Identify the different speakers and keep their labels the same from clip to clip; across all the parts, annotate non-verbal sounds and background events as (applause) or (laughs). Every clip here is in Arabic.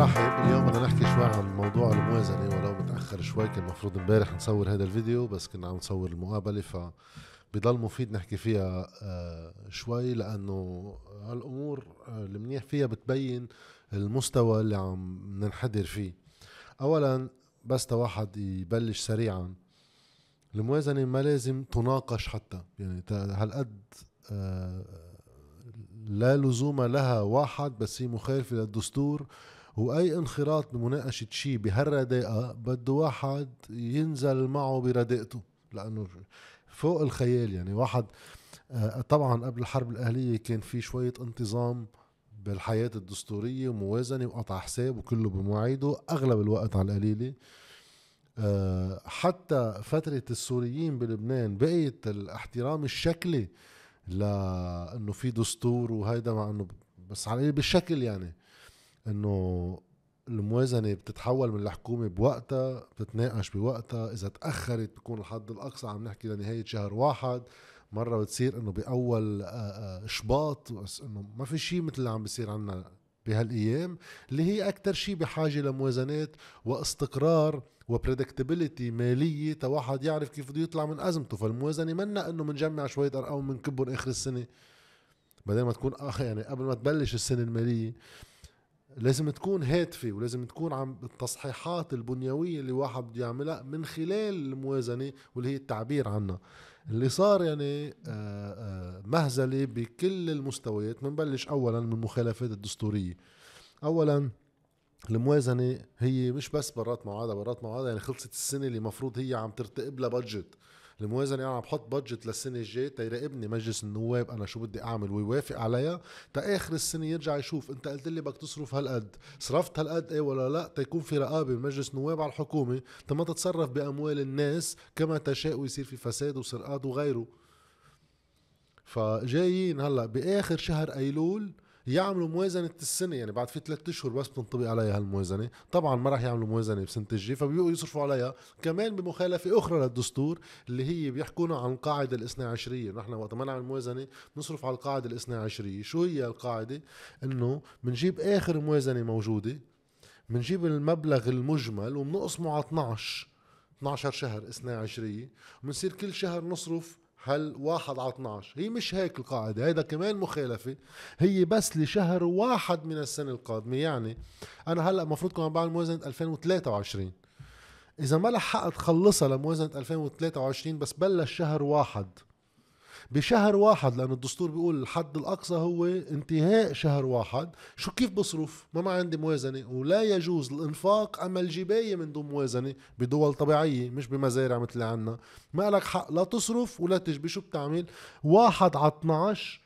Speaker 1: مرحب اليوم بدنا نحكي شوي عن موضوع الموازنة ولو متأخر شوي كان المفروض امبارح نصور هذا الفيديو بس كنا عم نصور المقابلة ف بضل مفيد نحكي فيها آه، شوي لأنه هالأمور آه، المنيح فيها بتبين المستوى اللي عم ننحدر فيه. أولا بس تا واحد يبلش سريعا الموازنة ما لازم تناقش حتى يعني هالقد آه، لا لزوم لها واحد بس هي مخالفة للدستور وأي انخراط بمناقشة شيء بهالرداءه بده واحد ينزل معه برداءته لأنه فوق الخيال يعني. واحد آه، طبعا قبل الحرب الأهلية كان في شوية انتظام بالحياة الدستورية وموازنه وقطع حساب وكله بمواعيده أغلب الوقت على القليلة. آه، حتى فترة السوريين بلبنان بقيت الاحترام الشكلي لأنه في دستور وهيدا مع إنه بس على بالشكل يعني. إنه الموازنة بتتحول من الحكومة بوقتها بتتناقش بوقتها. إذا تأخرت بكون الحد الأقصى عم نحكي لنهاية شهر واحد مرة بتصير إنه بأول شباط بس إنه ما في شيء مثل اللي عم بيصير عنا بهالأيام اللي هي أكتر شيء بحاجة لموازنات واستقرار وبريدكتبيليتي مالية تا واحد يعرف كيف بده يطلع من أزمته. فالموازنة منا إنه بنجمع شوية أرقام بنكبهم آخر السنة. بدل ما تكون آخر يعني قبل ما تبلش السنة المالية. لازم تكون هادفة ولازم تكون عم التصحيحات البنيوية اللي واحد بده يعملها من خلال الموازنة واللي هي التعبير عنها. اللي صار يعني آه، آه، مهزلة بكل المستويات. بنبلش أولا من المخالفات الدستورية. أولا الموازنة هي مش بس برات موعدها برات موعدها يعني خلصت السنة اللي مفروض هي عم ترتقب لها الموازنه أنا عم بحط بادجت للسنة الجاية. تيراقبني مجلس النواب أنا شو بدي أعمل ويوافق عليها. تا آخر السنة يرجع يشوف أنت قلت لي بدك تصرف هالقد. صرفت هالقد إيه ولا لا؟ تيكون في رقابة من مجلس النواب على الحكومة. ما تتصرف بأموال الناس كما تشاء ويصير في فساد وسرقات وغيره. فجايين هلأ بآخر شهر أيلول يعملوا موازنة السنة. يعني بعد في ثلاثة أشهر بس بتنطبق عليها هالموازنة طبعا ما راح يعملوا موازنة بسنة الجاي فبيبقوا يصرفوا عليها كمان بمخالفة أخرى للدستور اللي هي بيحكونا عن القاعدة الاثنى عشرية. نحن وقت ما نعمل موازنة نصرف على القاعدة الاثنى عشرية. شو هي القاعدة؟ إنه بنجيب آخر موازنة موجودة بنجيب المبلغ المجمل وبنقسمه على 12 12 شهر اثنى عشرية. وبنصير كل شهر نصرف هل واحد على 12 هي مش هيك القاعدة هيدا كمان مخالفة. هي بس لشهر واحد من السنة القادمة يعني أنا هلأ المفروض عم بعمل موازنة 2023 إذا ما لحقت خلصها لموازنة 2023 بس بلش شهر واحد. بشهر واحد لأنه الدستور بيقول الحد الأقصى هو انتهاء شهر واحد. شو كيف بصرف؟ ما ما عندي موازنة. ولا يجوز الإنفاق اما الجبايه من دون موازنة بدول طبيعية مش بمزارع مثل عنا. ما لك حق لا تصرف ولا تجبي. شو بتعمل؟ واحد على 12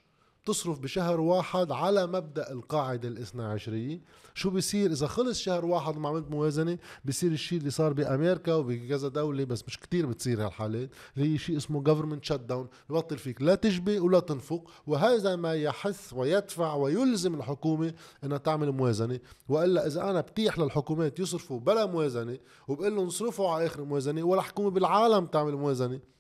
Speaker 1: تصرف بشهر واحد على مبدأ القاعدة الاثنى عشرية. شو بيصير؟ إذا خلص شهر واحد وما عملت موازنة بيصير الشيء اللي صار بأمريكا وبكذا دولة بس مش كتير بتصير هالحالات اللي هي شيء اسمه جفرمنت شت داون ببطل فيك لا تجبي ولا تنفق وهذا ما يحث ويدفع ويلزم الحكومة إنها تعمل موازنة. وإلا إذا أنا بتيح للحكومات يصرفوا بلا موازنة وبقول لهم صرفوا على آخر موازنة ولا حكومة بالعالم تعمل موازنة.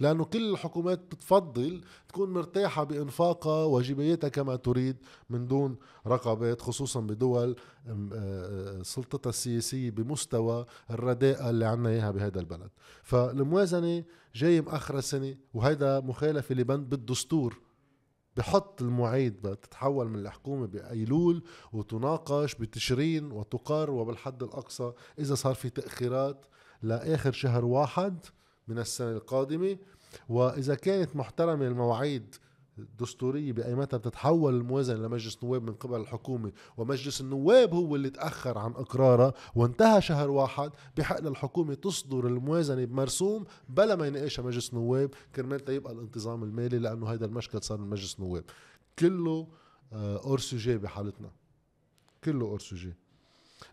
Speaker 1: لأنه كل الحكومات بتفضل تكون مرتاحة بإنفاقها وجبايتها كما تريد من دون رقابات خصوصا بدول آه، آه، سلطتها السياسية بمستوى الرداءة اللي عنا إياها بهذا البلد. فالموازنة جاي مأخرة سنة وهيدا مخالفة لبند بالدستور. بحط المواعيد بتتحول من الحكومة بأيلول وتناقش بتشرين وتقر وبالحد الأقصى إذا صار في تأخيرات لآخر شهر واحد. من السنة القادمة وإذا كانت محترمة المواعيد الدستورية بأيمتها بتتحول الموازنة لمجلس نواب من قبل الحكومة ومجلس النواب هو اللي تأخر عن إقرارها وانتهى شهر واحد بحق للحكومة تصدر الموازنة بمرسوم بلا ما يناقشها مجلس نواب كرمال يبقى الانتظام المالي لأنه هيدا المشكل صار من مجلس نواب. كله أورسوجي بحالتنا. كله أورسوجي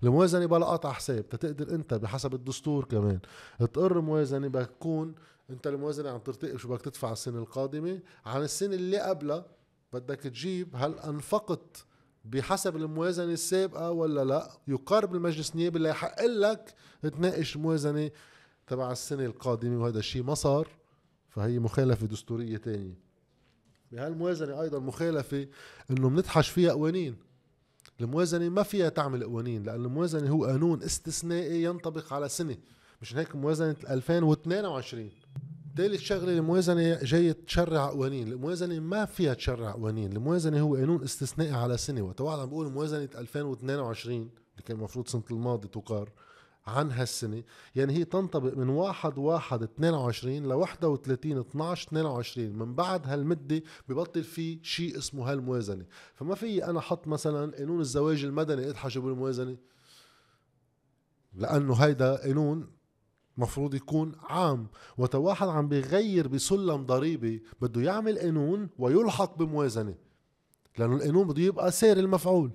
Speaker 1: الموازنة بلا قطع حساب تتقدر أنت بحسب الدستور كمان. تقر موازنة بتكون أنت الموازنة عم ترتقب شو بدك تدفع السنة القادمة عن السنة اللي قبلها. بدك تجيب هل أنفقت بحسب الموازنة السابقة ولا لا. يقارب المجلس النيابي اللي يحق لك تناقش الموازنة تبع السنة القادمة وهذا الشيء ما صار فهي مخالفة دستورية تانية. بهالموازنة أيضا مخالفة إنه بنتحش فيها قوانين. الموازنة ما فيها تعمل قوانين لأن الموازنة هو قانون استثنائي ينطبق على سنة. مش هيك موازنة 2022 ثالث شغلة الموازنة جاية تشرع قوانين، الموازنة ما فيها تشرع قوانين، الموازنة هو قانون استثنائي على سنة، وتوعد عم بقول موازنة 2022 اللي كان المفروض سنة الماضي تقار. عن هالسنة. يعني هي تنطبق من واحد واحد 22 ل 31 12 22 من بعد هالمدة ببطل في شيء اسمه هالموازنة. فما في أنا حط مثلا قانون الزواج المدني اضحى بالموازنة؟ لأنه هيدا قانون مفروض يكون عام. وتواحد عم بيغير بسلم ضريبي بده يعمل قانون ويلحق بموازنة. لأنه القانون بده يبقى سير المفعول.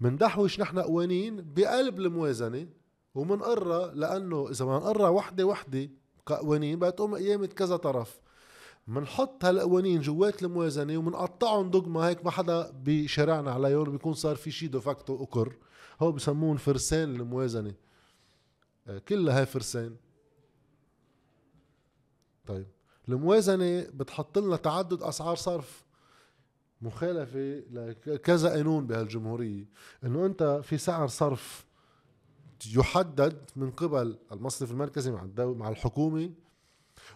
Speaker 1: مندحوش نحن قوانين بقلب الموازنة ومنقرها لأنه إذا ما نقرها وحدة وحدة كقوانين بتقوم قيامة كذا طرف. منحط هالقوانين جوات الموازنة ومنقطعهم دغما هيك ما حدا بشرعنا عليهم بيكون صار في شي دوفاكتو أكر. هو بسمون فرسان الموازنة. آه، كلها هاي فرسان. طيب الموازنة بتحط لنا تعدد أسعار صرف مخالفة لكذا قانون بهالجمهورية. إنه أنت في سعر صرف يحدد من قبل المصرف المركزي مع مع الحكومة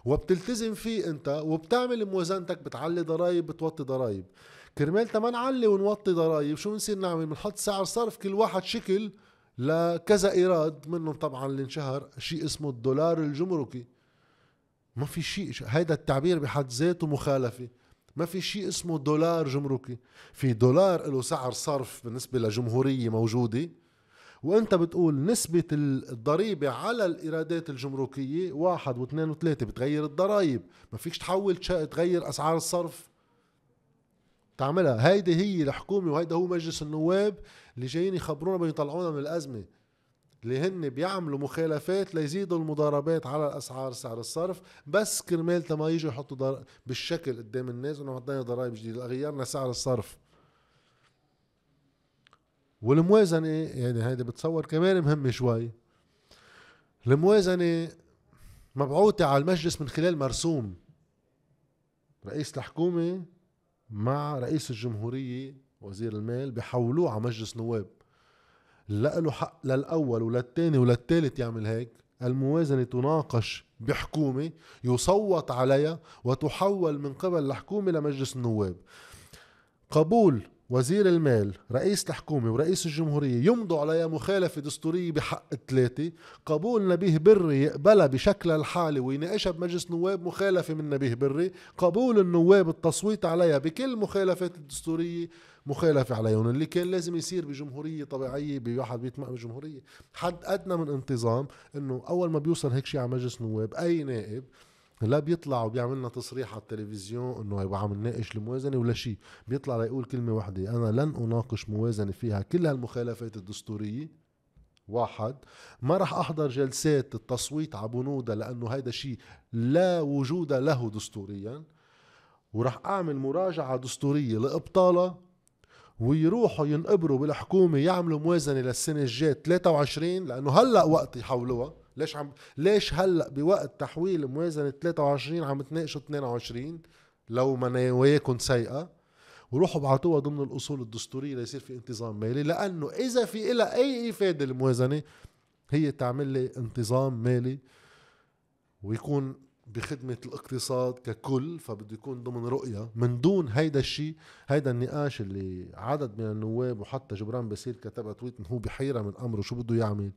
Speaker 1: وبتلتزم فيه انت وبتعمل موازنتك بتعلي ضرائب بتوطي ضرائب. كرمال ما نعلي ونوطي ضرائب شو بنصير نعمل؟ بنحط سعر صرف كل واحد شكل لكذا إيراد منهم طبعا اللي انشهر شيء اسمه الدولار الجمركي. ما في شيء هيدا التعبير بحد ذاته مخالفة. ما في شيء اسمه دولار جمركي. في دولار له سعر صرف بالنسبة لجمهورية موجودة وانت بتقول نسبة الضريبة على الإيرادات الجمركية واحد واثنين وثلاثة بتغير الضرائب ما فيكش تحول تغير أسعار الصرف. تعملها هيدي هي الحكومة وهيدا هو مجلس النواب اللي جايين يخبرونا بيطلعونا من الأزمة. اللي هن بيعملوا مخالفات ليزيدوا المضاربات على الأسعار سعر الصرف بس كرمال ما يجوا يحطوا. بالشكل قدام الناس إنه عطينا ضرائب جديدة. غيرنا سعر الصرف. والموازنة يعني هيدي بتصور كمان مهمة شوي. الموازنة مبعوثة على المجلس من خلال مرسوم رئيس الحكومة مع رئيس الجمهورية وزير المال بحولوه على مجلس نواب. لا له حق للأول وللثاني وللثالث يعمل هيك. الموازنة تناقش بحكومة يصوت عليها وتحول من قبل الحكومة لمجلس النواب. قبول وزير المال رئيس الحكومة ورئيس الجمهورية يمضوا عليها مخالفة دستورية بحق الثلاثة قبول نبيه بري يقبلها بشكلها الحالي ويناقشها بمجلس نواب مخالفة من نبيه بري. قبول النواب التصويت عليها بكل مخالفات الدستورية مخالفة عليهم اللي كان لازم يصير بجمهورية طبيعية بواحد بيتمق بجمهورية. حد أدنى من انتظام إنه أول ما بيوصل هيك شيء على مجلس نواب أي نائب لا بيطلع وبيعمل لنا تصريح على التلفزيون إنه هيبقى عم نناقش الموازنة ولا شيء بيطلع ليقول كلمة واحدة أنا لن أناقش موازنة فيها كل هالمخالفات الدستورية. واحد ما راح أحضر جلسات التصويت على بنودة لأنه هيدا شيء لا وجود له دستوريا. وراح أعمل مراجعة دستورية لإبطالها ويروحوا ينقبروا بالحكومة يعملوا موازنة للسنة الجاية 23 لأنه هلأ وقت يحولوها ليش عم ليش هلأ بوقت تحويل موازنة 23 عم تناقشوا 22 لو ما نواياكم سيئة. وروحوا ابعتوها ضمن الأصول الدستورية ليصير في انتظام مالي لأنه إذا في لها أي إفادة الموازنة هي تعمل لي انتظام مالي ويكون بخدمة الاقتصاد ككل فبده يكون ضمن رؤية. من دون هيدا الشيء هيدا النقاش اللي عدد من النواب وحتى جبران باسيل كتبها تويت انه هو بحيرة من أمره شو بده يعمل؟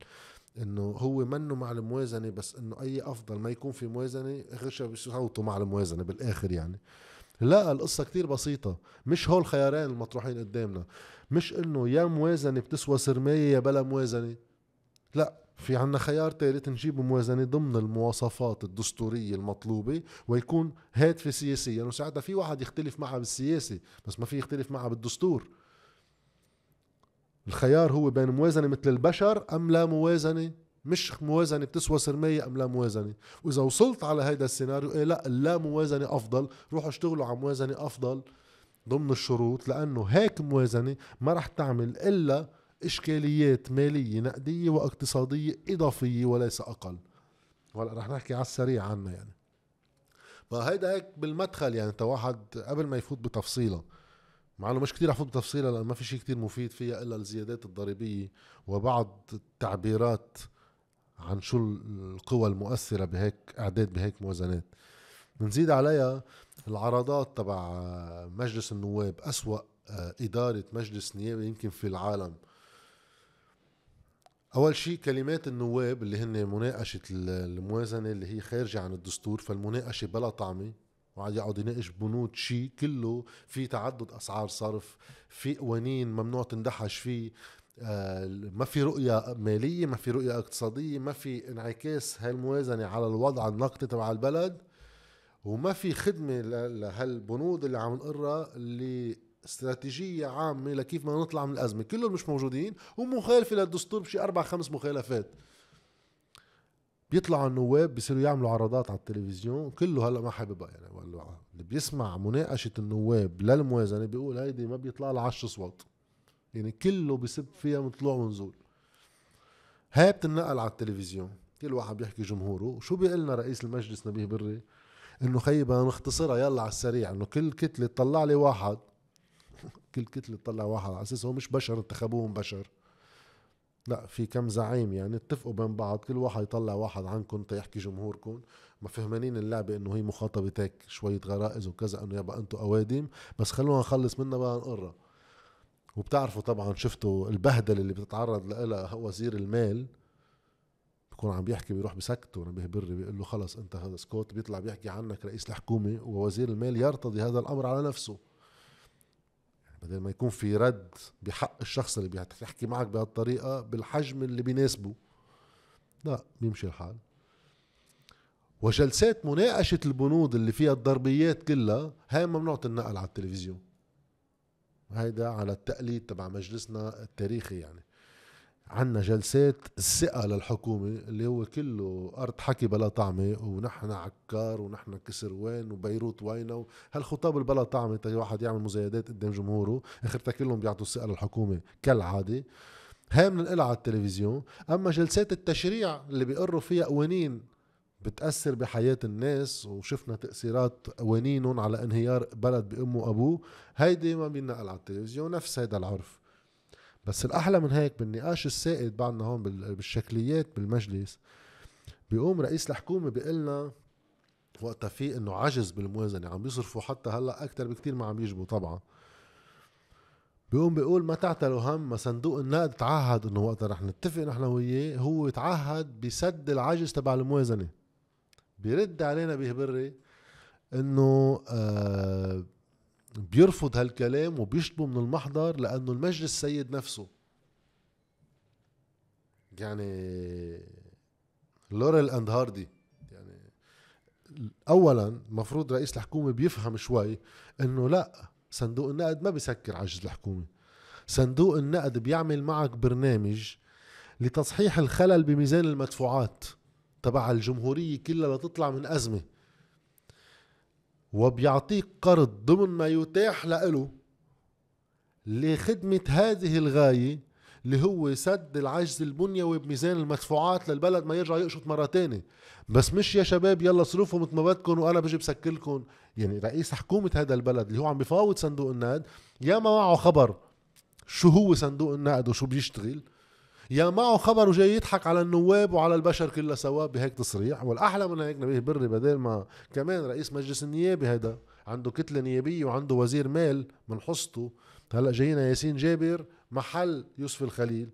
Speaker 1: إنه هو منه مع الموازنة بس إنه أي أفضل ما يكون في موازنة غشة بصوته مع الموازنة بالآخر يعني. لا القصة كتير بسيطة. مش هول الخيارين المطروحين قدامنا. مش إنه يا موازنة بتسوى سرماية يا بلا موازنة. لا في عنا خيار ثالث نجيب موازنة ضمن المواصفات الدستورية المطلوبة ويكون هادفة سياسيا يعني وساعتها في واحد يختلف معها بالسياسة بس ما في يختلف معها بالدستور. الخيار هو بين موازنة مثل البشر أم لا موازنة؟ مش موازنة بتسوى سرمية أم لا موازنة. وإذا وصلت على هيدا السيناريو إيه لا لا موازنة أفضل. روحوا اشتغلوا على موازنة أفضل ضمن الشروط لأنه هيك موازنة ما رح تعمل إلا إشكاليات مالية نقدية واقتصادية إضافية وليس أقل. ولا رح نحكي على السريع عنها يعني. فهيدا هيك بالمدخل يعني انت واحد قبل ما يفوت بتفصيلها مع إنه مش كتير حفوت بتفصيلها لأن ما في شيء كتير مفيد فيها إلا الزيادات الضريبية وبعض التعبيرات عن شو القوى المؤثرة بهيك أعداد بهيك موازنات. بنزيد عليها العرضات تبع مجلس النواب أسوأ آه، إدارة مجلس نيابي يمكن في العالم. أول شيء كلمات النواب اللي هن مناقشة الموازنة اللي هي خارجة عن الدستور فالمناقشة بلا طعمة. وعاد يقعد يناقش بنود شيء كله في تعدد أسعار صرف في قوانين ممنوع تندحش فيه. آه ما في رؤية مالية ما في رؤية اقتصادية ما في انعكاس هالموازنة على الوضع النقدي تبع البلد. وما في خدمة لهالبنود اللي عم نقرها اللي استراتيجية عامة لكيف ما نطلع من الأزمة. كلهم مش موجودين ومخالفة للدستور بشي أربع خمس مخالفات. بيطلعوا النواب بيصيروا يعملوا عرضات على التلفزيون كله هلا ما حاببها يعني اللي بيسمع مناقشة النواب للموازنة بيقول هيدي ما بيطلع لها 10 أصوات. يعني كله بيسب فيها من طلوع ونزول هاي بتنقل على التلفزيون. كل واحد بيحكي جمهوره. وشو بيقول لنا رئيس المجلس نبيه بري؟ إنه خيي بدنا نختصرها يلا على السريع. إنه كل كتلة تطلع لي واحد. (laughs) كل كتلة تطلع واحد على أساس هو مش بشر انتخبوهم بشر. لا في كم زعيم يعني اتفقوا بين بعض كل واحد يطلع واحد عنكم تيحكي جمهوركم. ما فهمانين اللعبة إنه هي مخاطبة هيك شوية غرائز وكذا إنه يبقى أنتم أوادم. بس خلونا نخلص منها بقى نقرا. وبتعرفوا طبعا شفتوا البهدلة اللي بتتعرض لها وزير المال. بكون عم بيحكي بيروح بسكته نبيه بري بيقول له خلص أنت هذا سكوت. بيطلع بيحكي عنك رئيس الحكومة ووزير المال يرتضي هذا الأمر على نفسه. بدل ما يكون في رد بحق الشخص اللي بيحكي معك بهالطريقة بالحجم اللي بيناسبه. لا بيمشي الحال. وجلسات مناقشة البنود اللي فيها الضربيات كلها هاي ممنوع تنقل على التلفزيون. هيدا على التقليد تبع مجلسنا التاريخي يعني. عنا جلسات الثقة للحكومة اللي هو كله أرض حكي بلا طعمة ونحن عكار ونحن كسر وين وبيروت وينه هالخطاب البلا طعمة تي واحد يعمل مزايدات قدام جمهوره آخرتها كلهم بيعطوا الثقة للحكومة كالعادة. هاي بننقلها على التلفزيون. أما جلسات التشريع اللي بيقروا فيها قوانين بتأثر بحياة الناس وشفنا تأثيرات قوانينهم على انهيار بلد بأمه وأبوه هيدي ما بينقل على التلفزيون نفس هيدا العرف. بس الأحلى من هيك بالنقاش السائد بعدنا هون بالشكليات بالمجلس بيقوم رئيس الحكومة بيقلنا وقتها في إنه عجز بالموازنة عم بيصرفوا حتى هلأ أكتر بكتير ما عم يجبوا طبعا. بيقوم بيقول ما تعتلوا هم ما صندوق النقد تعهد إنه وقتها رح نتفق نحن وياه هو تعهد بسد العجز تبع الموازنة. بيرد علينا بيهبري إنه آه بيرفض هالكلام وبيشطبه من المحضر لأنه المجلس سيد نفسه. يعني لوريل أند هاردي يعني اولا المفروض رئيس الحكومة بيفهم شوي إنه لا صندوق النقد ما بيسكر عجز الحكومة. صندوق النقد بيعمل معك برنامج لتصحيح الخلل بميزان المدفوعات تبع الجمهورية كلها لتطلع من أزمة. وبيعطيك قرض ضمن ما يتاح له لخدمة هذه الغاية اللي هو سد العجز البنيوي بميزان المدفوعات للبلد ما يرجع يقشط مرة تانية. بس مش يا شباب يلا صرفوا مثل ما بدكم وأنا بجي بسكلكم يعني رئيس حكومة هذا البلد اللي هو عم بفاوض صندوق النقد يا ما معه خبر شو هو صندوق النقد وشو بيشتغل. يا معه خبر وجاي يضحك على النواب وعلى البشر كلها سوا بهيك تصريح. والأحلى من هيك نبيه بري بدل ما كمان رئيس مجلس النيابه هيدا عنده كتلة نيابية وعنده وزير مال من حصته هلأ جاينا ياسين جابر محل يوسف الخليل.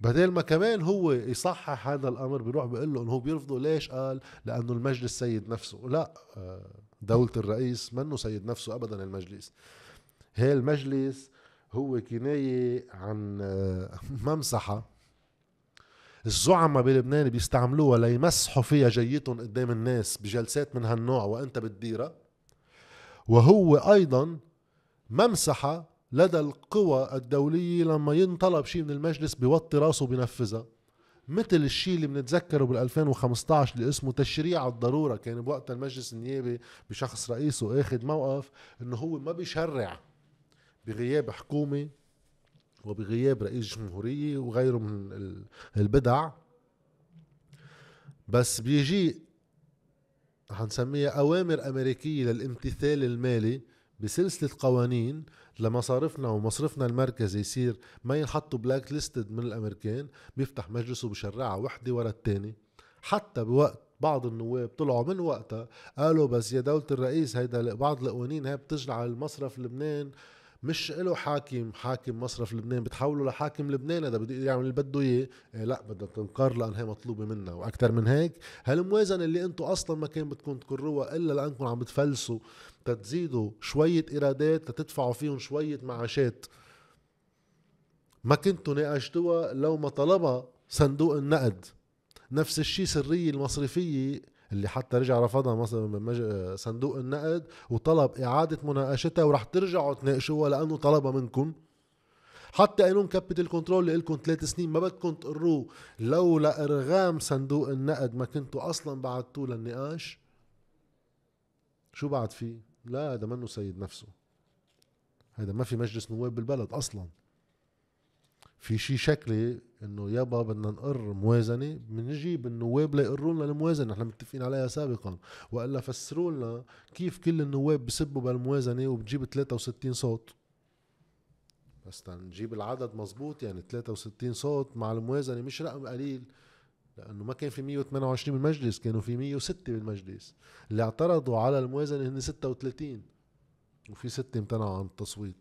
Speaker 1: بدل ما كمان هو يصحح هذا الأمر بيروح بيقول له إنه هو بيرفضه ليش قال؟ لأنه المجلس سيد نفسه. لا آه، دولة الرئيس منه سيد نفسه ابدا المجلس. هي المجلس هو كناية عن آه، (laughs) ممسحة. الزعماء بلبنان بيستعملوها ليمسحوا فيها جيتهم قدام الناس بجلسات من هالنوع وانت بتديرها. وهو أيضا ممسحة لدى القوى الدولية لما ينطلب شيء من المجلس بيوطي راسه بينفذها مثل الشيء اللي بنتذكره بال 2015 اللي اسمه تشريع الضرورة. كان بوقت المجلس النيابي بشخص رئيسه أخذ موقف إنه هو ما بيشرع. بغياب حكومة وبغياب رئيس جمهورية وغيره من البدع. بس بيجي حنسميها أوامر أمريكية للامتثال المالي بسلسلة قوانين لمصارفنا ومصرفنا المركزي يصير ما ينحطوا بلاك ليستد من الأمريكان بيفتح مجلسه بشرعة وحدة ورا التاني. حتى بوقت بعض النواب طلعوا من وقتها قالوا بس يا دولة الرئيس هيدا بعض القوانين هي بتجعل المصرف لبنان مش له حاكم حاكم مصرف لبنان بتحوله لحاكم لبنان هذا بده يعمل اللي بده إياه. إيه لا بدها تنقر لأن هي مطلوبة منا وأكثر من هيك. هالموازنة اللي أنتم أصلا ما كان بدكم تقروها إلا لأنكم عم بتفلسوا تتزيدوا شوية إيرادات لتدفعوا فيهم شوية معاشات. ما كنتوا ناقشتوها لو ما طلبها صندوق النقد. نفس الشيء سرية المصرفية اللي حتى رجع رفضها مثلا صندوق النقد وطلب إعادة مناقشتها ورح ترجعوا تناقشوها لأنه طلبها منكم. حتى قانون capital control اللي لكم ثلاث سنين ما بدكم تقروه لولا إرغام صندوق النقد ما كنتوا أصلا بعتوه للنقاش. شو بعد فيه؟ لا هذا منه سيد نفسه. هذا ما في مجلس نواب بالبلد أصلا. في شيء شكلي إنه يابا بدنا نقر موازنة بنجيب النواب ليقروا لنا الموازنة نحن متفقين عليها سابقا. وإلا فسروا لنا كيف كل النواب بسبوا بالموازنه وبتجيب 63 صوت. بس نجيب العدد مزبوط يعني 63 صوت مع الموازنة مش رقم قليل لأنه ما كان في 128 بالمجلس كانوا في 106 بالمجلس اللي اعترضوا على الموازنة هن 36 وفي ستة امتنعوا عن التصويت.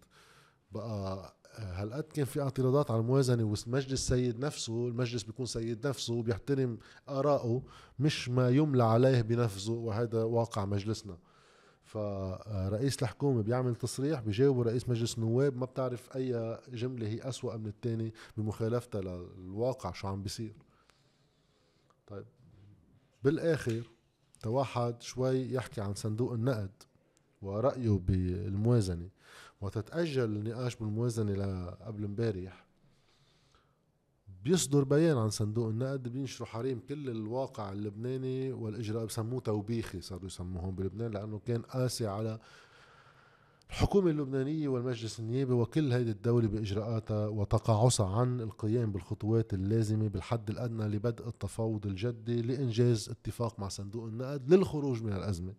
Speaker 1: بقى هالقد كان في اعتراضات على الموازنة والمجلس سيد نفسه؟ المجلس بيكون سيد نفسه وبيحترم آراءه مش ما يملى عليه بنفسه وهذا واقع مجلسنا. فرئيس الحكومة بيعمل تصريح بيجاوبه رئيس مجلس النواب ما بتعرف أي جملة هي أسوأ من الثاني بمخالفتها للواقع شو عم بيصير. طيب بالآخر تواحد شوي يحكي عن صندوق النقد. ورأيه بالموازنة. وتتأجل النقاش بالموازنة قبل امبارح. بيصدر بيان عن صندوق النقد بينشروا حريم كل الواقع اللبناني والإجراء بسموه توبيخي صاروا يسموهم بلبنان لأنه كان قاسي على الحكومة اللبنانية والمجلس النيابي وكل هذه الدولة بإجراءاتها وتقاعسها عن القيام بالخطوات اللازمة بالحد الأدنى لبدء التفاوض الجدي لإنجاز اتفاق مع صندوق النقد للخروج من الأزمة.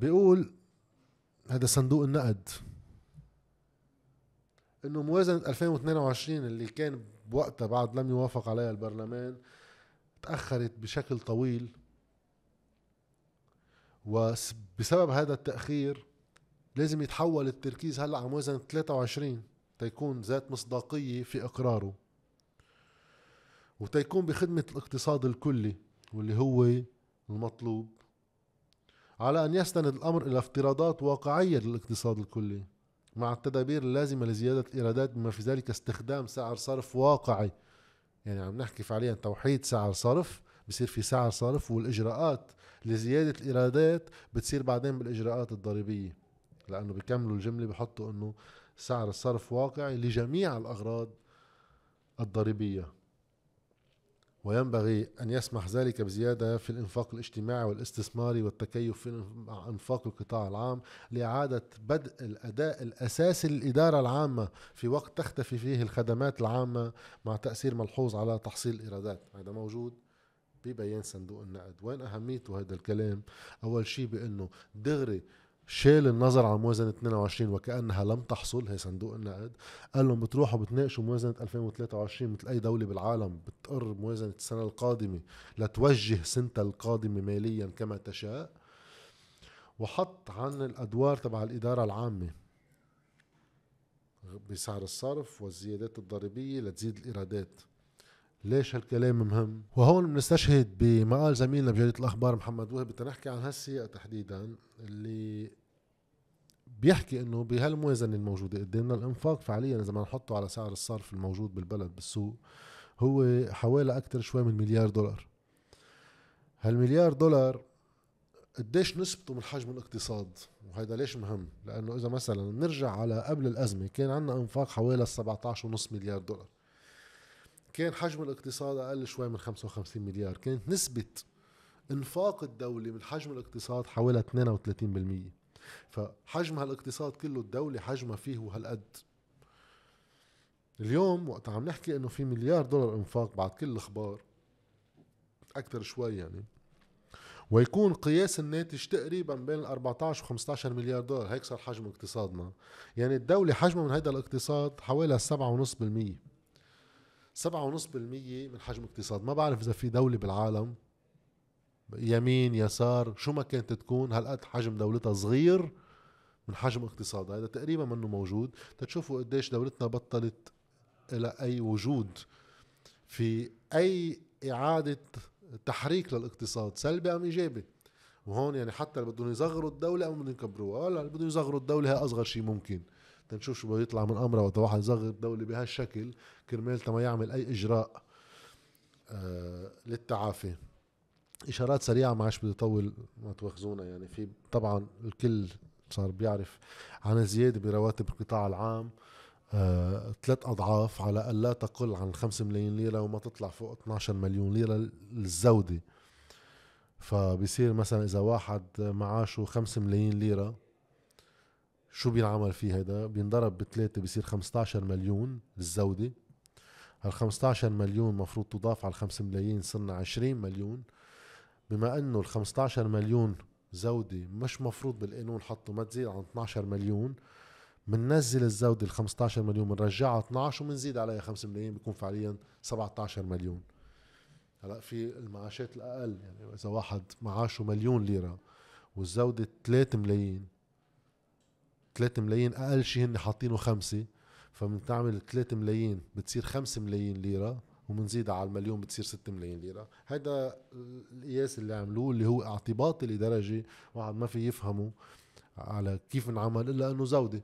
Speaker 1: بيقول هذا صندوق النقد. إنه موازنة 2022 اللي كان بوقتها بعد لم يوافق عليها البرلمان تأخرت بشكل طويل. وبسبب هذا التأخير لازم يتحول التركيز هلأ على موازنة 23 تيكون ذات مصداقية في إقراره. وتيكون بخدمة الاقتصاد الكلي واللي هو المطلوب. على أن يستند الأمر إلى افتراضات واقعية للاقتصاد الكلي. مع التدابير اللازمة لزيادة الإيرادات بما في ذلك استخدام سعر صرف واقعي. يعني عم نحكي فعليا توحيد سعر صرف بصير في سعر صرف والإجراءات لزيادة الإيرادات بتصير بعدين بالإجراءات الضريبية. لأنه بيكملوا الجملة بحطوا أنه سعر الصرف واقعي لجميع الأغراض الضريبية. وينبغي أن يسمح ذلك بزيادة في الإنفاق الاجتماعي والاستثماري والتكيف في إنفاق القطاع العام لإعادة بدء الأداء الأساسي للإدارة العامة في وقت تختفي فيه الخدمات العامة مع تأثير ملحوظ على تحصيل الإيرادات. هذا موجود ببيان صندوق النقد. وين أهميته هذا الكلام؟ أول شيء بأنه دغري شال النظر عن موازنة 22 وكأنها لم تحصل هي صندوق النقد. قال لهم بتروحوا بتناقشوا موازنة 2023 مثل أي دولة بالعالم بتقر موازنة السنة القادمة لتوجه سنتها القادمة ماليا كما تشاء. وحط عن الأدوار تبع الإدارة العامة بسعر الصرف والزيادات الضريبية لتزيد الإيرادات. ليش هالكلام مهم؟ وهون بنستشهد بمقال زميلنا بجريدة الأخبار محمد وهب بدنا نحكي عن هالسياقة تحديدا اللي بيحكي إنه بهالموازنة الموجودة قدامنا الإنفاق فعليا إذا ما نحطه على سعر الصرف الموجود بالبلد بالسوق هو حوالي أكثر شوي من مليار دولار. هالمليار دولار قديش نسبته من حجم الاقتصاد؟ وهذا ليش مهم؟ لأنه إذا مثلا نرجع على قبل الأزمة كان عندنا إنفاق حوالي 17.5 مليار دولار. كان حجم الاقتصاد أقل شوي من 55 مليار. كانت نسبة إنفاق الدولة من حجم الاقتصاد حوالي 32% فحجم هالاقتصاد كله الدولة حجمها فيه هالقد اليوم وقت عم نحكي إنه في مليار دولار انفاق بعد كل الأخبار أكثر شوي يعني. ويكون قياس الناتج تقريبا بين 14 و 15 مليار دولار هيك صار حجم اقتصادنا. يعني الدولة حجمها من هذا الاقتصاد حوالي 7.5% 7.5% من حجم اقتصاد. ما بعرف إذا في دولة بالعالم يمين يسار شو ما كانت تكون. هالقد حجم دولتها صغير من حجم اقتصادها. هذا تقريبا منه موجود. تشوفوا قديش دولتنا بطلت إلى أي وجود في أي إعادة تحريك للاقتصاد. سلبي أم إيجابي؟ وهون يعني حتى اللي بدهم يصغروا الدولة أو بدهم يكبروها. ولا اللي بدهم يصغروا الدولة هي أصغر شيء ممكن. تنشوف شو بده يطلع من أمرها وقت واحد يصغر الدولة بهالشكل كرمال ما يعمل أي إجراء آه للتعافي. إشارات سريعة ما عادش بدي اطول ما تواخذونا يعني. في طبعا الكل صار بيعرف عن الزياده برواتب القطاع العام آه، ثلاث أضعاف على الا تقل عن 5 ملايين ليرة وما تطلع فوق 12 مليون ليرة للزودة. فبصير مثلا إذا واحد معاشه 5 ملايين ليرة شو بينعمل فيه هذا بينضرب بثلاثة بصير 15 مليون للزودة. هال 15 مليون مفروض تضاف على 5 ملايين صرنا 20 مليون. بما إنه ال 15 مليون زودة مش مفروض بالقانون حطوا ما تزيد عن 12 مليون. بننزل الزودة ال 15 مليون بنرجعها 12 وبنزيد عليها 5 ملايين بيكون فعليا 17 مليون. هلأ في المعاشات الأقل يعني إذا واحد معاشه مليون ليرة والزودة 3 ملايين 3 ملايين أقل شيء هن حاطينه خمسة فبنتعمل 3 ملايين بتصير 5 ملايين ليرة. ومنزيدها على المليون بتصير 6 ملايين ليرة. هذا القياس اللي عملوه اللي هو اعتباطي لدرجة واحد ما في يفهمه على كيف انعمل إلا إنه زودة.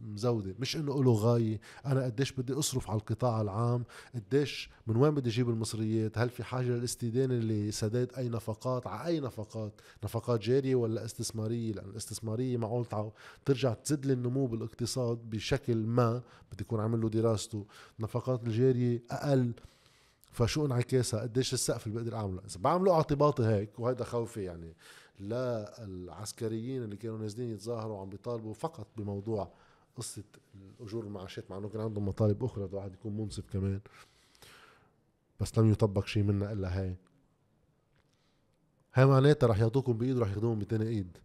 Speaker 1: مزودة مش إنه له غاية. أنا قديش بدي أصرف على القطاع العام؟ قديش من وين بدي أجيب المصريات؟ هل في حاجة للاستدانة لسداد أي نفقات؟ على أي نفقات؟ نفقات جارية ولا استثمارية؟ لأن الاستثمارية معقول ترجع تزيد لي النمو بالاقتصاد بشكل ما. بدي يكون عامل له دراسته. نفقات الجارية أقل. فشو انعكاسها؟ قديش السقف اللي بقدر أعمله؟ إذا بعمله اعتباطي هيك وهذا خوفي يعني. لا العسكريين اللي كانوا نازلين يتظاهروا وعم بيطالبوا فقط بموضوع قصة الأجور المعاشات مع أنه كان عندهم مطالب أخرى الواحد يكون منصف كمان. بس لم يطبق شيء منها إلا هاي. هاي معناتها رح يعطوكم بإيد ورح ياخذوهم بتاني إيد.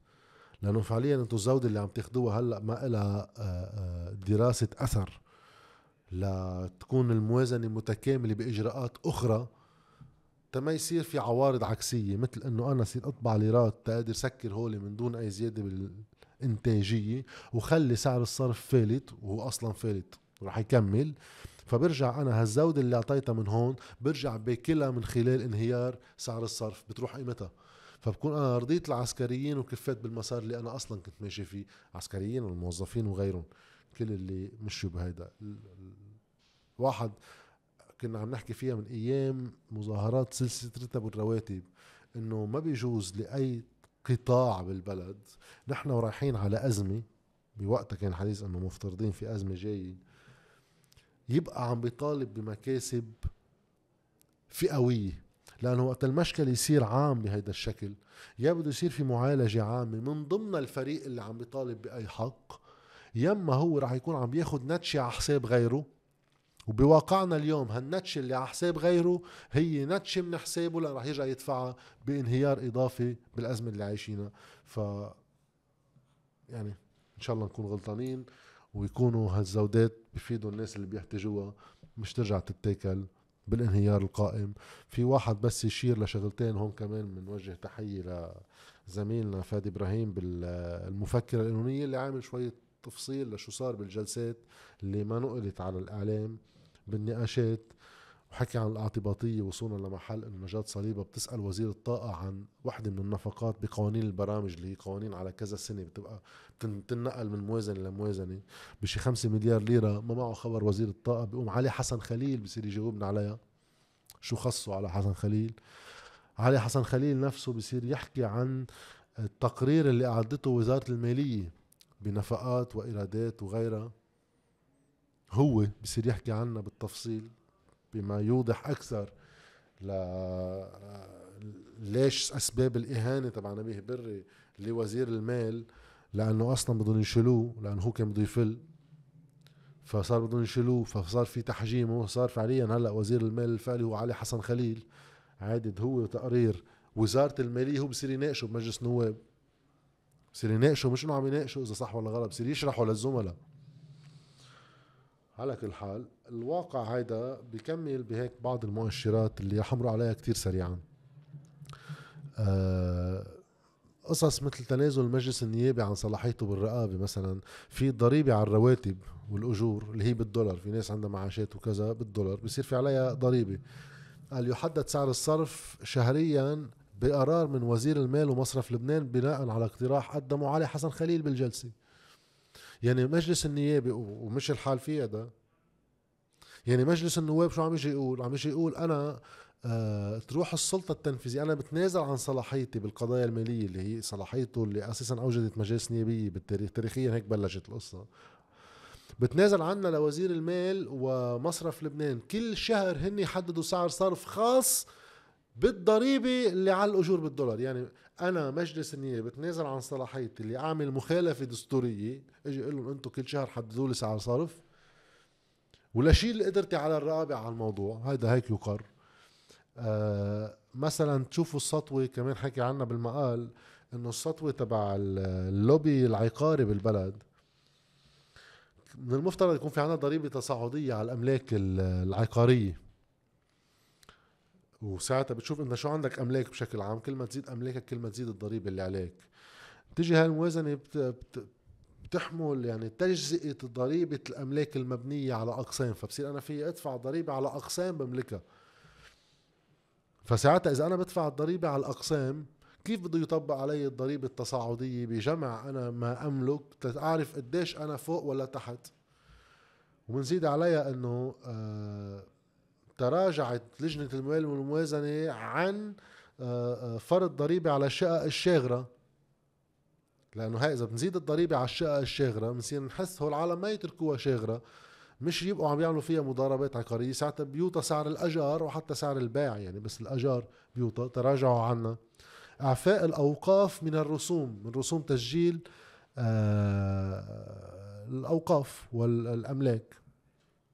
Speaker 1: لأنه فعليا أنتم الزودة اللي عم تاخذوها هلأ ما إلها آه، آه، دراسة أثر. لتكون الموازنة متكاملة بإجراءات أخرى تما يصير في عوارض عكسية مثل إنه أنا صير أطبع ليرات تقدر سكر هولي من دون أي زيادة بالإنتاجية وخلي سعر الصرف فالت وهو أصلا فالت ورح يكمل. فبرجع أنا هالزودة اللي اعطيتها من هون برجع باكلها من خلال انهيار سعر الصرف. بتروح قيمتها فبكون أنا رضيت العسكريين وكفيت بالمسار اللي أنا أصلا كنت ماشي فيه عسكريين والموظفين وغيرهم. كل اللي مشوا بهيدا واحد كنا عم نحكي فيها من أيام مظاهرات سلسلة رتب الرواتب إنه ما بيجوز لأي قطاع بالبلد نحن رايحين على أزمة بوقتها كان حديث إنه مفترضين في أزمة جاية يبقى عم بيطالب بمكاسب فئوية لأنه وقت المشكل يصير عام بهيدا الشكل يا بده يصير في معالجة عامة من ضمن الفريق اللي عم بيطالب بأي حق يما هو راح يكون عم بياخد نتشه على حساب غيره. وبواقعنا اليوم هالنتشة اللي على حساب غيره هي نتشة من حسابه لأنه رح يرجع يدفعها بانهيار إضافي بالأزمة اللي عايشينها. ف يعني إن شاء الله نكون غلطانين ويكونوا هالزودات بفيدوا الناس اللي بيحتاجوها. مش ترجع تتاكل بالانهيار القائم. في واحد بس يشير لشغلتين هون كمان بنوجه تحية لزميلنا فادي إبراهيم بالمفكرة القانونية اللي عامل شوية تفصيل لشو صار بالجلسات اللي ما نقلت على الإعلام بالنقاشات. وحكي عن الاعتباطية وصولا لمحل إنه نجاة صليبة بتسأل وزير الطاقة عن وحدة من النفقات بقوانين البرامج اللي هي قوانين على كذا سنة بتبقى بتنقل من موازنة لموازنة. بشي خمسة مليار ليرة ما معه خبر وزير الطاقة بيقوم علي حسن خليل بصير يجاوبنا عليها. شو خصه على حسن خليل؟ علي حسن خليل نفسه بصير يحكي عن التقرير اللي أعدته وزارة المالية. بنفقات وإيرادات وغيرها هو بصير يحكي عنها بالتفصيل بما يوضح أكثر ل ليش أسباب الإهانة تبع نبيه بري لوزير المال لأنه أصلا بدهم يشيلوه لأنه هو كان بده يفل. فصار بدهم يشيلوه فصار في تحجيمه صار فعليا هلأ وزير المال الفعلي هو علي حسن خليل. عادد هو تقرير وزارة المالية هو بصير يناقشه بمجلس النواب بصير يناقشه مش انه عم يناقشه إذا صح ولا غلط بصير يشرحه للزملاء على كل حال الواقع هيدا بكمل بهيك بعض المؤشرات اللي أمر عليها كتير سريعا. أه قصص مثل تنازل المجلس النيابي عن صلاحيته بالرقابة مثلا في ضريبة على الرواتب والأجور اللي هي بالدولار في ناس عندها معاشات وكذا بالدولار بصير في عليها ضريبة. قال يحدد سعر الصرف شهريا بقرار من وزير المال ومصرف لبنان بناء على اقتراح قدمه علي حسن خليل بالجلسة. يعني مجلس النيابي ومش الحال فيه هذا يعني مجلس النواب شو عم يجي يقول؟ عم يجي يقول أنا آه تروح السلطة التنفيذية. أنا بتنازل عن صلاحيتي بالقضايا المالية اللي هي صلاحيته اللي أساسا أوجدت مجالس نيابية بالتاريخ تاريخيا هيك بلشت القصة. بتنازل عنا لوزير المال ومصرف لبنان. كل شهر هن يحددوا سعر صرف خاص بالضريبة اللي على الأجور بالدولار. يعني أنا مجلس النيابة بتنازل عن صلاحيتي اللي أعمل مخالفة دستورية. أجي أقول لهم أنتم كل شهر حددوا لي سعر صرف. ولا شيل قدرتي على الرقابة على الموضوع. هيدا هيك يقر. آه مثلا تشوفوا السطوة كمان حكي عنها بالمقال إنه السطوة تبع اللوبي العقاري بالبلد من المفترض يكون في عنا ضريبة تصاعدية على الأملاك العقارية. وساعتها بتشوف انت شو عندك أملاك بشكل عام؟ كل ما تزيد أملاكك كل ما تزيد الضريبة اللي عليك. بتيجي هاي الموازنه بت... بت... بتحمل يعني تجزئة ضريبة الأملاك المبنية على أقسام. فبصير أنا في أدفع ضريبة على أقسام بملكها. فساعتها إذا أنا بدفع الضريبة على الأقسام كيف بده يطبق علي الضريبة التصاعدية بجمع أنا ما أملك؟ تعرف قديش أنا فوق ولا تحت. وبنزيد عليها إنه آه تراجعت لجنة المال والموازنة عن آه، آه، فرض ضريبة على الشقق الشاغرة. لأنه هاي إذا بنزيد الضريبة على الشقق الشاغرة بنصير نحس هول العالم ما يتركوها شاغرة. مش يبقوا عم يعملوا فيها مضاربات عقارية ساعتها بيوطى سعر الأجار وحتى سعر البيع يعني بس الأجار بيوطى. تراجعوا عنا إعفاء الأوقاف من الرسوم من رسوم تسجيل آه الأوقاف والأملاك.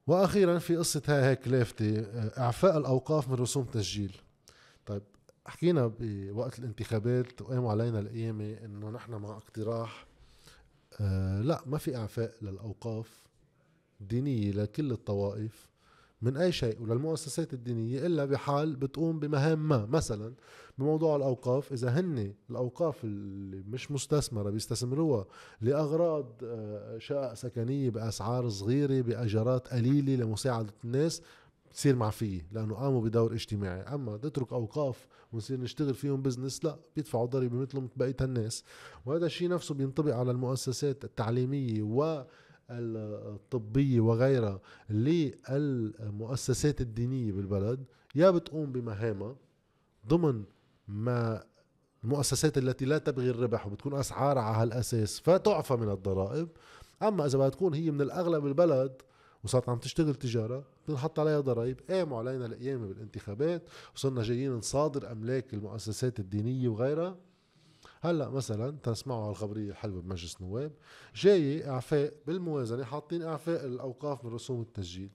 Speaker 1: وأخيرا في قصة هاي هيك لافته إعفاء الأوقاف من رسوم تسجيل. طيب حكينا بوقت الانتخابات وقاموا علينا القيامة إنه نحن مع اقتراح آه لا ما في إعفاء للأوقاف دينية لكل الطوائف من أي شيء وللمؤسسات الدينية إلا بحال بتقوم بمهام ما. مثلا بموضوع الأوقاف إذا هن الأوقاف اللي مش مستثمرة بيستثمروها لأغراض آه، شقق سكنية بأسعار صغيرة باجارات قليلة لمساعدة الناس بتصير معفية لأنه قاموا بدور اجتماعي. أما تترك أوقاف ونصير نشتغل فيهم بزنس لا بيدفعوا ضريبة مثلهم بقية الناس. وهذا الشيء نفسه بينطبق على المؤسسات التعليمية و الطبية وغيرها للمؤسسات الدينية بالبلد. يا بتقوم بمهامها ضمن ما المؤسسات التي لا تبغي الربح وبتكون أسعارها على هالأساس فتعفى من الضرائب. أما إذا بتكون هي من الأغلب البلد وصارت عم تشتغل تجارة بنحط عليها ضرائب. قاموا علينا القيامة بالانتخابات وصرنا جايين نصادر أملاك المؤسسات الدينية وغيرها. هلأ مثلا تسمعوا هالخبريه الحلوة بمجلس النواب جاي إعفاء بالموازنة حاطين إعفاء الأوقاف من رسوم التسجيل.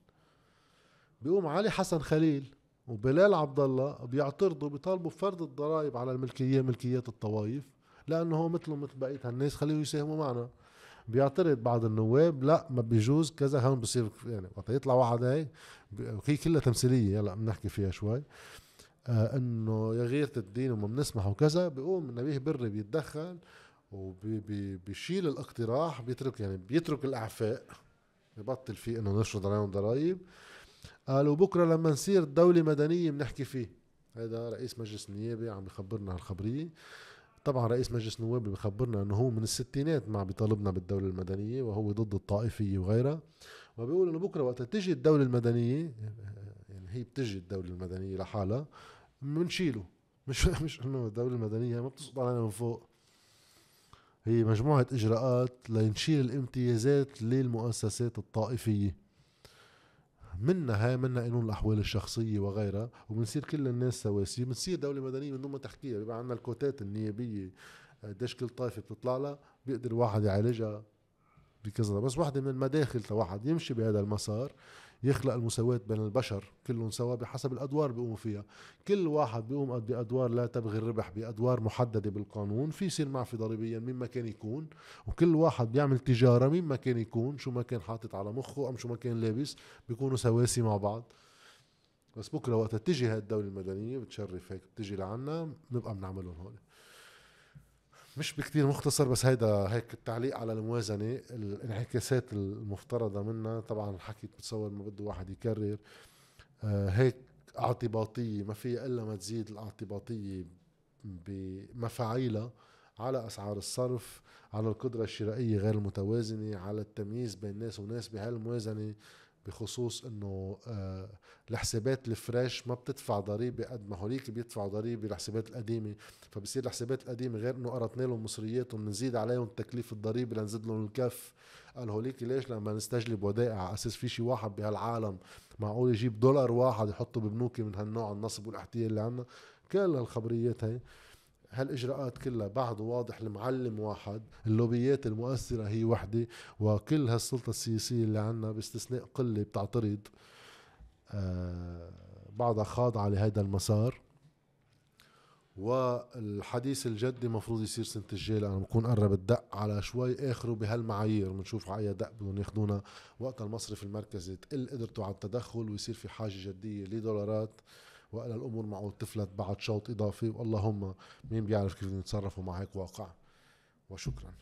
Speaker 1: بيقوم علي حسن خليل وبلال عبد الله بيعترضوا بيطالبوا بفرض الضرائب على الملكية ملكيات الطوائف لأنه هو مثلهم مثل بقية هالناس خليهم يساهموا معنا. بيعترض بعض النواب لا ما بيجوز كذا هون بصير يعني وقت يطلع واحد هيك هي كلها تمثيلية هلا بنحكي فيها شوي. آه إنه يا غيرة الدين وما بنسمح وكذا بيقوم نبيه بري بيتدخل وبيشيل الاقتراح بيترك يعني بيترك الإعفاء ببطل فيه إنه نشرد عليهم ضرائب. قالوا بكرة لما نصير دولة مدنية بنحكي فيه. هذا رئيس مجلس النيابة عم بخبرنا هالخبرية. طبعا رئيس مجلس النواب بخبرنا إنه هو من الستينات مع بيطالبنا بالدولة المدنية وهو ضد الطائفية وغيرها. وبيقول إنه بكرة وقت تجي الدولة المدنية يعني هي بتجي الدولة المدنية لحالها بنشيله مش (laughs) مش إنه الدولة المدنية ما بتسقط علينا من فوق. هي مجموعة إجراءات لنشيل الامتيازات للمؤسسات الطائفية. منا هاي منا قانون الأحوال الشخصية وغيرها وبنصير كل الناس سواسية. بنصير دولة مدنية من دون ما تحكيها بيبقى عندنا الكوتات النيابية قديش كل طائفة بتطلع لها بيقدر واحد يعالجها بكذا. بس واحدة من المداخل تواحد يمشي بهذا المسار يخلق المساواة بين البشر كلهم سوا بحسب الأدوار بيقوموا فيها. كل واحد بيقوم بأدوار لا تبغي الربح بأدوار محددة بالقانون. في يصير معفي ضريبيا مين ما كان يكون. وكل واحد بيعمل تجارة مين ما كان يكون. شو ما كان حاطط على مخه أم شو ما كان لابس بيكونوا سواسي مع بعض. بس بكرة وقت تجي هاي الدولة المدنية بتشرف هيك بتجي لعنا بنبقى بنعملهم هول مش بكتير مختصر بس هيدا هيك التعليق على الموازنة الانعكاسات المفترضة منها. طبعا حكيت بتصور ما بده واحد يكرر. آه هيك اعتباطية ما فيها إلا ما تزيد الاعتباطية بمفاعيلها على أسعار الصرف على القدرة الشرائية غير المتوازنة على التمييز بين ناس وناس بهالموازنة. بخصوص إنه آه الحسابات الفريش ما بتدفع ضريبة قد ما هوليك بيدفعوا ضريبة الحسابات القديمة. فبصير الحسابات القديمة غير إنه قرطنا لهم مصرياتهم بنزيد عليهم تكليف الضريبة لنزيد لهم الكف. قال هوليك ليش؟ لما نستجلب ودائع. على أساس في شي واحد بهالعالم معقول يجيب دولار واحد يحطه ببنوك من هالنوع النصب والاحتيال اللي عندنا. كل الخبريات هي هالإجراءات كلها بعده واضح المعلم واحد اللوبيات المؤثرة هي وحدة وكل هالسلطة السياسية اللي عندنا باستثناء قلة بتعترض آه بعضها خاضعه لهذا المسار. والحديث الجدي المفروض يصير سنة الجاي لأنه بكون قرب الدق على شوي آخره بهالمعايير بنشوف على أي دق بدهم ياخذونا وقت المصرف المركزي تقل قدرته على التدخل ويصير في حاجة جدية لدولارات. وإلى الأمور معه تفلت بعد شوط إضافي واللهم مين بيعرف كيف يتصرفوا مع هيك واقع. وشكرا.